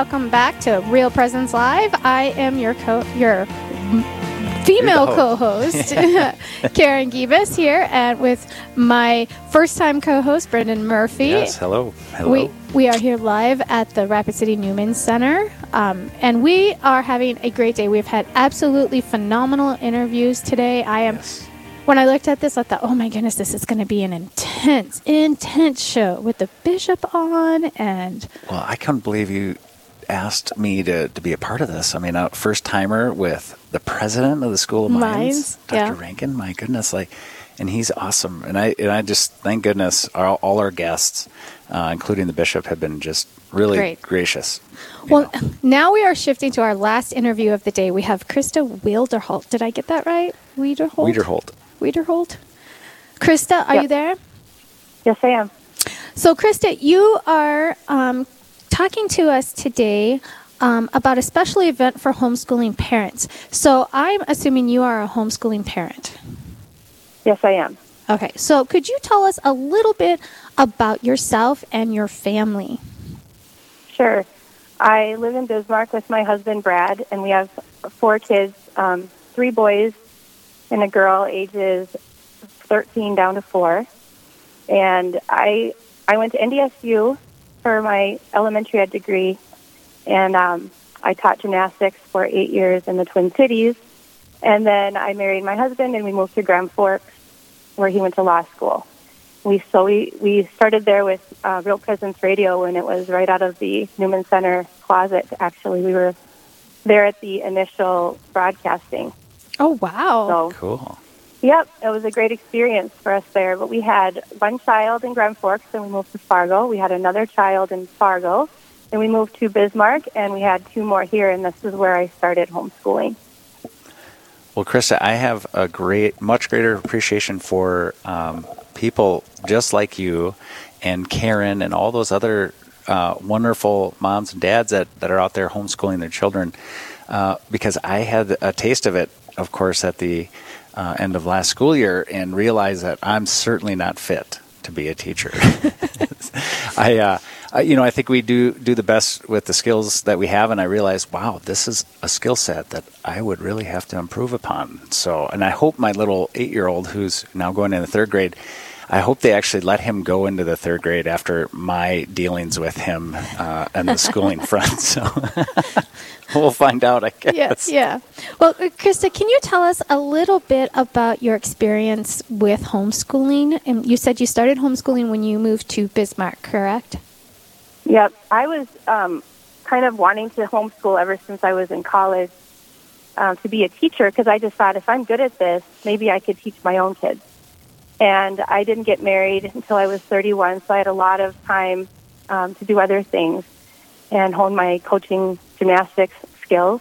welcome back to Real Presence Live. I am your co your female co-host Karen Gibas here, and with my first-time co-host Brendan Murphy. Yes, hello. Hello. We we are here live at the Rapid City Newman Center, um, and we are having a great day. We've had absolutely phenomenal interviews today. I am. Yes. When I looked at this, I thought, "Oh my goodness, this is going to be an intense, intense show with the bishop on." And Well, I can't believe you asked me to, to be a part of this. I mean, a first timer with the president of the School of Mines, Mines, Dr. yeah. Rankin. My goodness, like, and he's awesome. And I and I just thank goodness all, all our guests, uh, including the bishop, have been just really Great. gracious. well, know. now we are shifting to our last interview of the day. We have Krista Wiederholt. Did I get that right? Wiederholt. Wiederholt. Wiederholt. Krista, are Yep. you there? Yes, I am. So, Krista, you are um, talking to us today um, about a special event for homeschooling parents. So, I'm assuming you are a homeschooling parent. Yes, I am. Okay, so could you tell us a little bit about yourself and your family? Sure. I live in Bismarck with my husband, Brad, and we have four kids um, three boys and a girl, ages 13 down to four. And I, I went to NDSU for my elementary ed degree, and um, I taught gymnastics for eight years in the Twin Cities. And then I married my husband, and we moved to Grand Forks, where he went to law school. We so we we started there with uh, Real Presence Radio, and it was right out of the Newman Center closet. Actually, we were there at the initial broadcasting. Oh, wow. So Cool. Yep, it was a great experience for us there. But we had one child in Grand Forks, and we moved to Fargo. We had another child in Fargo, and we moved to Bismarck, and we had two more here, and this is where I started homeschooling. Well, Krista, I have a great, much greater appreciation for um, people just like you and Karen and all those other uh, wonderful moms and dads that, that are out there homeschooling their children uh, because I had a taste of it, of course, at the uh, end of last school year and realized that I'm certainly not fit to be a teacher. I, uh, I, you know, I think we do do the best with the skills that we have, and I realized, wow, this is a skill set that I would really have to improve upon. So, and I hope my little eight-year-old, who's now going in the third grade, I hope they actually let him go into the third grade after my dealings with him uh, and the schooling front. So, we'll find out, I guess. Yes, yeah. Well, uh, Krista, can you tell us a little bit about your experience with homeschooling? And you said you started homeschooling when you moved to Bismarck, correct? Yep, I was um, kind of wanting to homeschool ever since I was in college um, to be a teacher because I just thought if I'm good at this, maybe I could teach my own kids. And I didn't get married until I was 31, so I had a lot of time um, to do other things and hone my coaching gymnastics skills.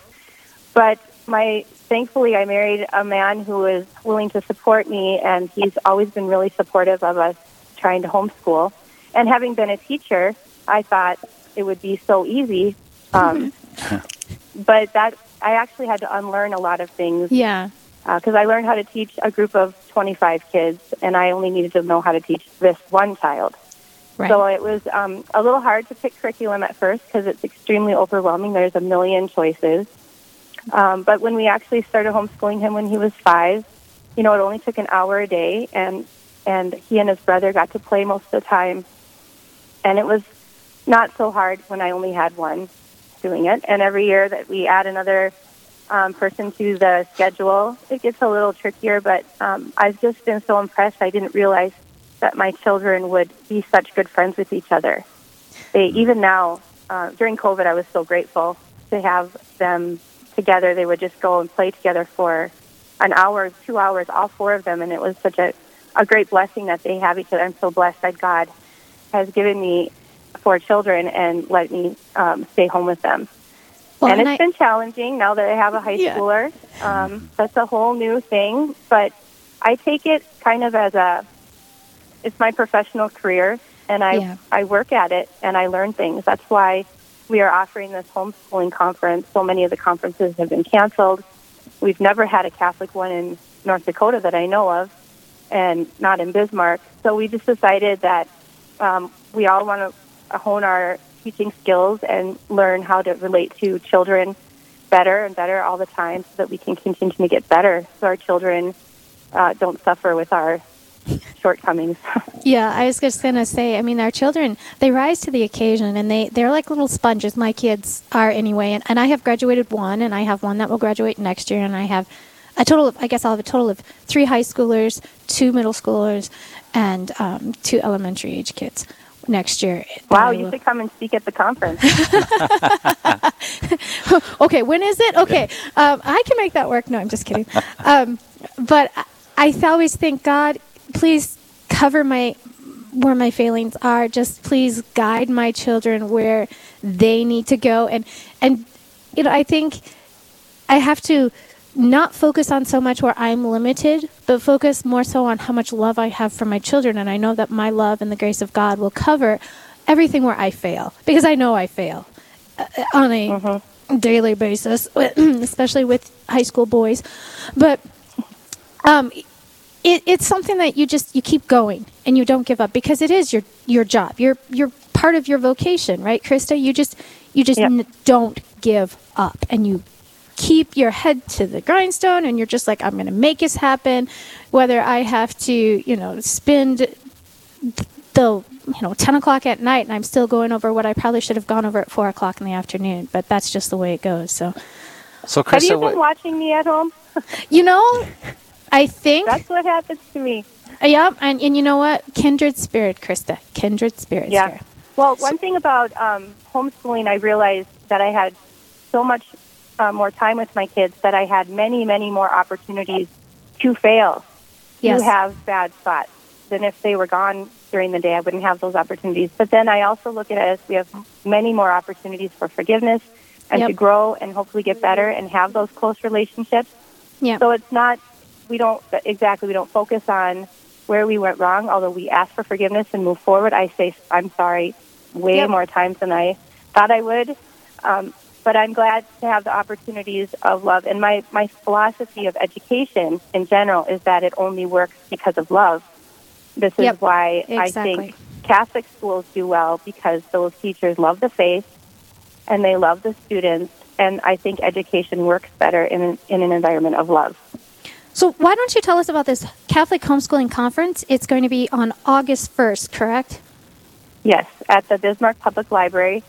But my thankfully, I married a man who was willing to support me, and he's always been really supportive of us trying to homeschool. And having been a teacher, I thought it would be so easy. Um, but that I actually had to unlearn a lot of things Yeah. because I learned how to teach a group of 25 kids, and I only needed to know how to teach this one child. Right. So it was um, a little hard to pick curriculum at first because it's extremely overwhelming. There's a million choices. Um, but when we actually started homeschooling him when he was five, you know, it only took an hour a day, and and he and his brother got to play most of the time, and it was not so hard when I only had one doing it. And every year that we add another um, person to the schedule, it gets a little trickier. But um, I've just been so impressed. I didn't realize that my children would be such good friends with each other. They even now uh, during COVID, I was so grateful to have them together. They would just go and play together for an hour, two hours, all four of them, and it was such a a great blessing that they have each other. I'm so blessed that God has given me four children and let me um, stay home with them. Well, and and it's I- been challenging now that I have a high Yeah. schooler. Um, that's a whole new thing, but I take it kind of as a it's my professional career, and I Yeah. I work at it and I learn things. That's why we are offering this homeschooling conference. So many of the conferences have been canceled. We've never had a Catholic one in North Dakota that I know of, and not in Bismarck. So we just decided that um, we all want to hone our teaching skills and learn how to relate to children better and better all the time so that we can continue to get better so our children uh, don't suffer with our shortcomings. yeah, I was just going to say, I mean, our children, they rise to the occasion and they, they're like little sponges. My kids are anyway. And, and I have graduated one, and I have one that will graduate next year, and I have a total of, I guess I'll have a total of three high schoolers, two middle schoolers, and um, two elementary age kids next year. Wow, you should come and speak at the conference. okay, when is it? Okay, um, I can make that work. No, I'm just kidding. Um, but I always think, God, please cover my where my failings are. Just please guide my children where they need to go. And and you know, I think I have to not focus on so much where I'm limited, but focus more so on how much love I have for my children. And I know that my love and the grace of God will cover everything where I fail because I know I fail uh, on a mm-hmm. daily basis, especially with high school boys. But um, it, it's something that you just you keep going and you don't give up because it is your your job. You're you're part of your vocation, right, Krista? You just you just yep. n- don't give up and you keep your head to the grindstone and you're just like i'm going to make this happen. Whether i have to you know spend the you know 10 o'clock at night and i'm still going over what i probably should have gone over at 4 o'clock in the afternoon but that's just the way it goes so. So Krista, have you been what, watching me at home? You know i think that's what happens to me. Uh, yeah and, and you know what? Kindred spirit krista. Kindred spirit yeah. here. well one thing about um, homeschooling i realized that i had so much uh, more time with my kids that I had many, many more opportunities to fail, yes. to have bad spots than if they were gone during the day. I wouldn't have those opportunities. But then I also look at it as we have many more opportunities for forgiveness and yep. to grow and hopefully get better and have those close relationships. Yep. So it's not, we don't, exactly, we don't focus on where we went wrong, although we ask for forgiveness and move forward. I say, I'm sorry way yep. more times than I thought I would. Um, but I'm glad to have the opportunities of love. And my, my philosophy of education in general is that it only works because of love. This is yep, why exactly. I think Catholic schools do well because those teachers love the faith and they love the students. And I think education works better in an, in an environment of love. So, why don't you tell us about this Catholic Homeschooling Conference? It's going to be on August 1st, correct? Yes, at the Bismarck Public Library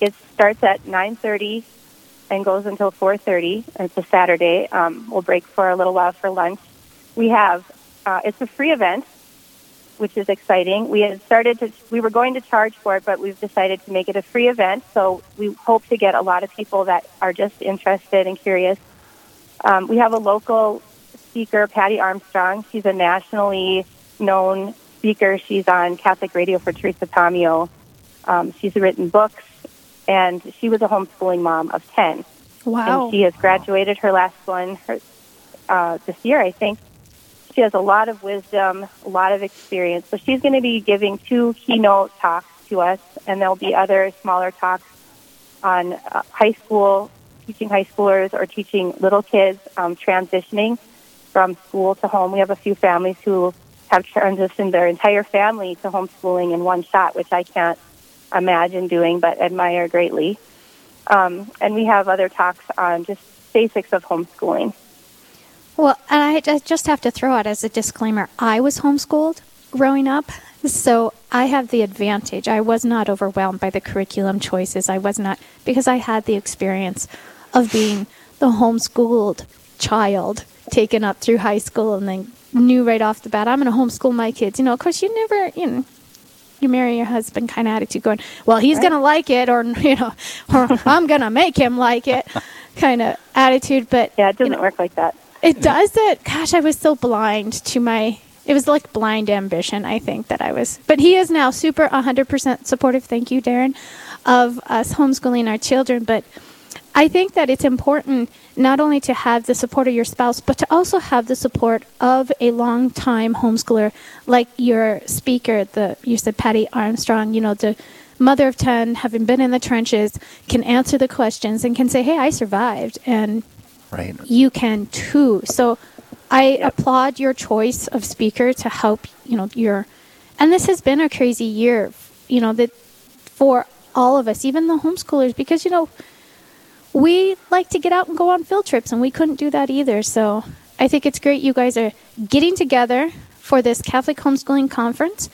it starts at 9.30 and goes until 4.30. It's a Saturday. Um, we'll break for a little while for lunch. We have, uh, it's a free event, which is exciting. We had started to, we were going to charge for it, but we've decided to make it a free event. So we hope to get a lot of people that are just interested and curious. Um, we have a local speaker, Patti Armstrong. She's a nationally known speaker. She's on Catholic radio for Teresa Tomeo. Um, she's written books and she was a homeschooling mom of 10. Wow. And she has graduated her last one her, uh, this year, I think. She has a lot of wisdom, a lot of experience. So she's going to be giving two keynote talks to us, and there'll be other smaller talks on uh, high school, teaching high schoolers or teaching little kids um, transitioning from school to home. We have a few families who have transitioned their entire family to homeschooling in one shot, which I can't imagine doing, but admire greatly. Um, and we have other talks on just basics of homeschooling. Well, and I just have to throw out as a disclaimer I was homeschooled growing up, so I have the advantage. I was not overwhelmed by the curriculum choices. I was not, because I had the experience of being the homeschooled child taken up through high school and then knew right off the bat, I'm going to homeschool my kids. You know, of course, you never, you know, you marry your husband kind of attitude going, well, he's right. going to like it or, you know, or I'm going to make him like it kind of attitude. But yeah, it doesn't you know, work like that. It does it. Gosh, I was so blind to my, it was like blind ambition, I think that I was. But he is now super 100% supportive. Thank you, Darren, of us homeschooling our children. But I think that it's important not only to have the support of your spouse, but to also have the support of a long-time homeschooler, like your speaker, the you said Patti Armstrong. You know, the mother of ten, having been in the trenches, can answer the questions and can say, "Hey, I survived," and right. you can too. So, I applaud your choice of speaker to help. You know, your, and this has been a crazy year. You know that for all of us, even the homeschoolers, because, you know, we like to get out and go on field trips, and we couldn't do that either. So I think it's great you guys are getting together for this Catholic Homeschooling Conference.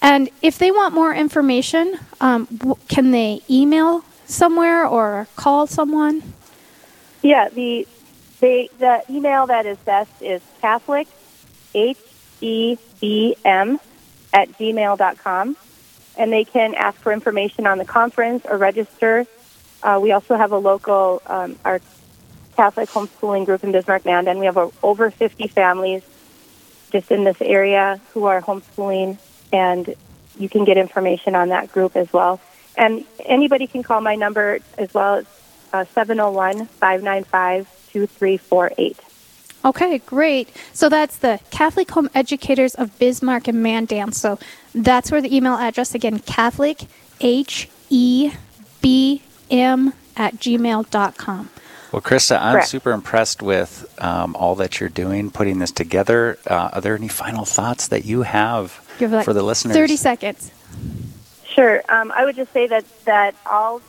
And if they want more information, um, can they email somewhere or call someone? Yeah, the the the email that is best is Catholic H E B M at gmail.com. And they can ask for information on the conference or register. Uh, we also have a local, um, our Catholic homeschooling group in Bismarck, Mandan. We have over 50 families just in this area who are homeschooling, and you can get information on that group as well. And anybody can call my number as well. It's uh, 701 595 2348. Okay, great. So that's the Catholic Home Educators of Bismarck and Mandan. So that's where the email address again, Catholic H E B M at gmail.com. Well, Krista, I'm Correct. super impressed with um, all that you're doing, putting this together. Uh, are there any final thoughts that you have You have like for the listeners? 30 seconds. Sure. Um, I would just say that, that all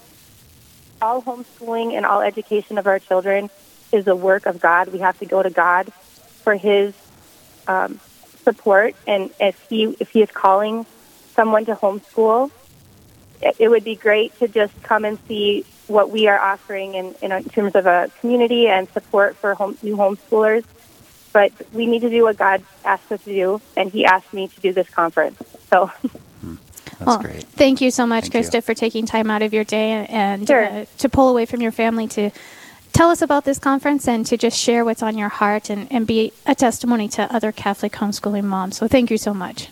all homeschooling and all education of our children is a work of God. We have to go to God for His um, support, and if He if He is calling someone to homeschool, it, it would be great to just come and see what we are offering in, in, in terms of a community and support for home, new homeschoolers. But we need to do what God asked us to do, and He asked me to do this conference. So. That's Well, great. Thank you so much, Thank you. Krista, for taking time out of your day and Sure. uh, to pull away from your family to tell us about this conference and to just share what's on your heart and, and be a testimony to other Catholic homeschooling moms. So thank you so much.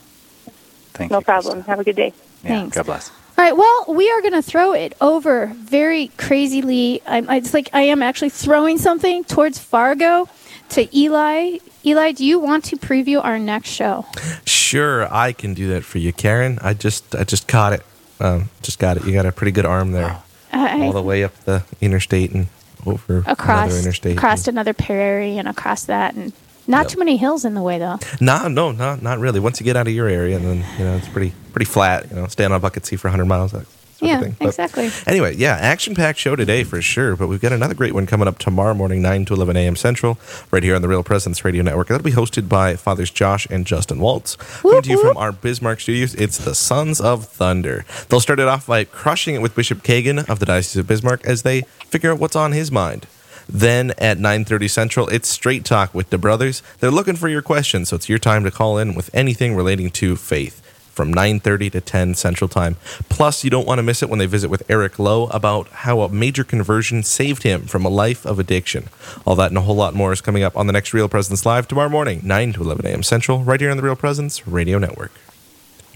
Thank No you. problem. Krista. Have a good day. Yeah, Thanks. God bless. All right. Well, we are going to throw it over very crazily. I'm, it's like I am actually throwing something towards Fargo to Eli. Eli, do you want to preview our next show? Sure, I can do that for you, Karen. I just I just caught it. Um, just got it. You got a pretty good arm there, Uh, all the way up the interstate and over across another interstate. across another prairie and across that, and not Yep. too many hills in the way though. No, no, no, not really. Once you get out of your area, then you know it's pretty pretty flat. You know, stand on a bucket seat for 100 miles. That sort Yeah, of thing. But exactly. Anyway, yeah, action packed show today for sure. But we've got another great one coming up tomorrow morning, 9 to 11 a.m. Central, right here on the Real Presence Radio Network. That'll be hosted by Fathers Josh and Justin Waltz. Coming to you from our Bismarck studios, it's the Sons of Thunder. They'll start it off by crushing it with Bishop Kagan of the Diocese of Bismarck as they figure out what's on his mind. Then at 9:30 Central, it's Straight Talk with the brothers. They're looking for your questions, so it's your time to call in with anything relating to faith from 9:30 to 10 Central Time. Plus, you don't want to miss it when they visit with Eric Lowe about how a major conversion saved him from a life of addiction. All that and a whole lot more is coming up on the next Real Presence Live tomorrow morning, 9 to 11 a.m. Central, right here on the Real Presence Radio Network.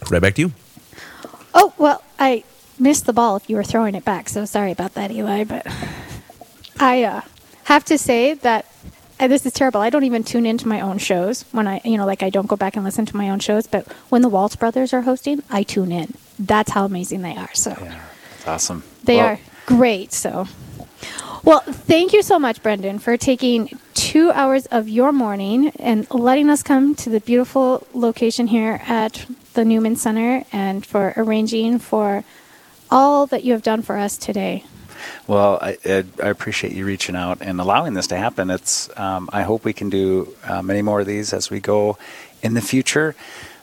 Right back to you. Oh well, I missed the ball if you were throwing it back. So sorry about that, Eli. But I uh, have to say that this is terrible. I don't even tune into my own shows when I, you know, like I don't go back and listen to my own shows. But when the Waltz brothers are hosting, I tune in. That's how amazing they are. So Yeah, it's awesome. they Well, are great. So, well, thank you so much, Brendan, for taking two hours of your morning and letting us come to the beautiful location here at the Newman Center and for arranging for all that you have done for us today. Well, I, I appreciate you reaching out and allowing this to happen. It's um, I hope we can do uh, many more of these as we go in the future.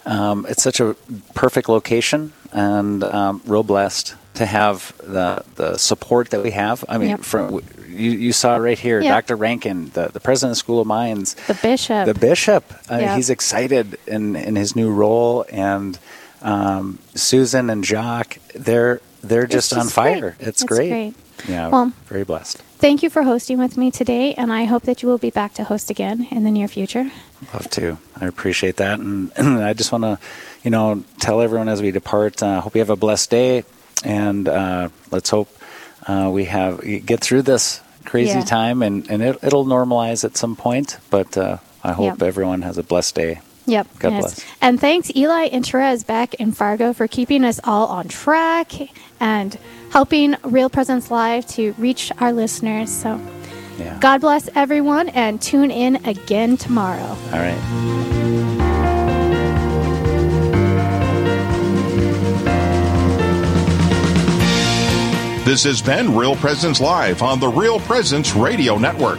Um, it's such a perfect location, and um, real blessed to have the the support that we have. I mean, Yep. from you, you saw right here, Yeah. Dr. Rankin, the, the president of School of Mines, The bishop. the bishop. Uh, Yeah. He's excited in, in his new role, and um, Susan and Jacques, they're they're It's just, on fire. great. It's, It's great. great. Yeah, Well- very blessed. Thank you for hosting with me today, and I hope that you will be back to host again in the near future. Love to. I appreciate that, and, I just want to, you know, tell everyone as we depart. Uh, hope you have a blessed day, and uh, let's hope uh, we have get through this crazy Yeah. time, and and it, it'll normalize at some point. But uh, I hope everyone has a blessed day. Yep. God yes. bless. And thanks, Eli and Therese back in Fargo, for keeping us all on track and helping Real Presence Live to reach our listeners. So, Yeah. God bless everyone and tune in again tomorrow. All right. This has been Real Presence Live on the Real Presence Radio Network.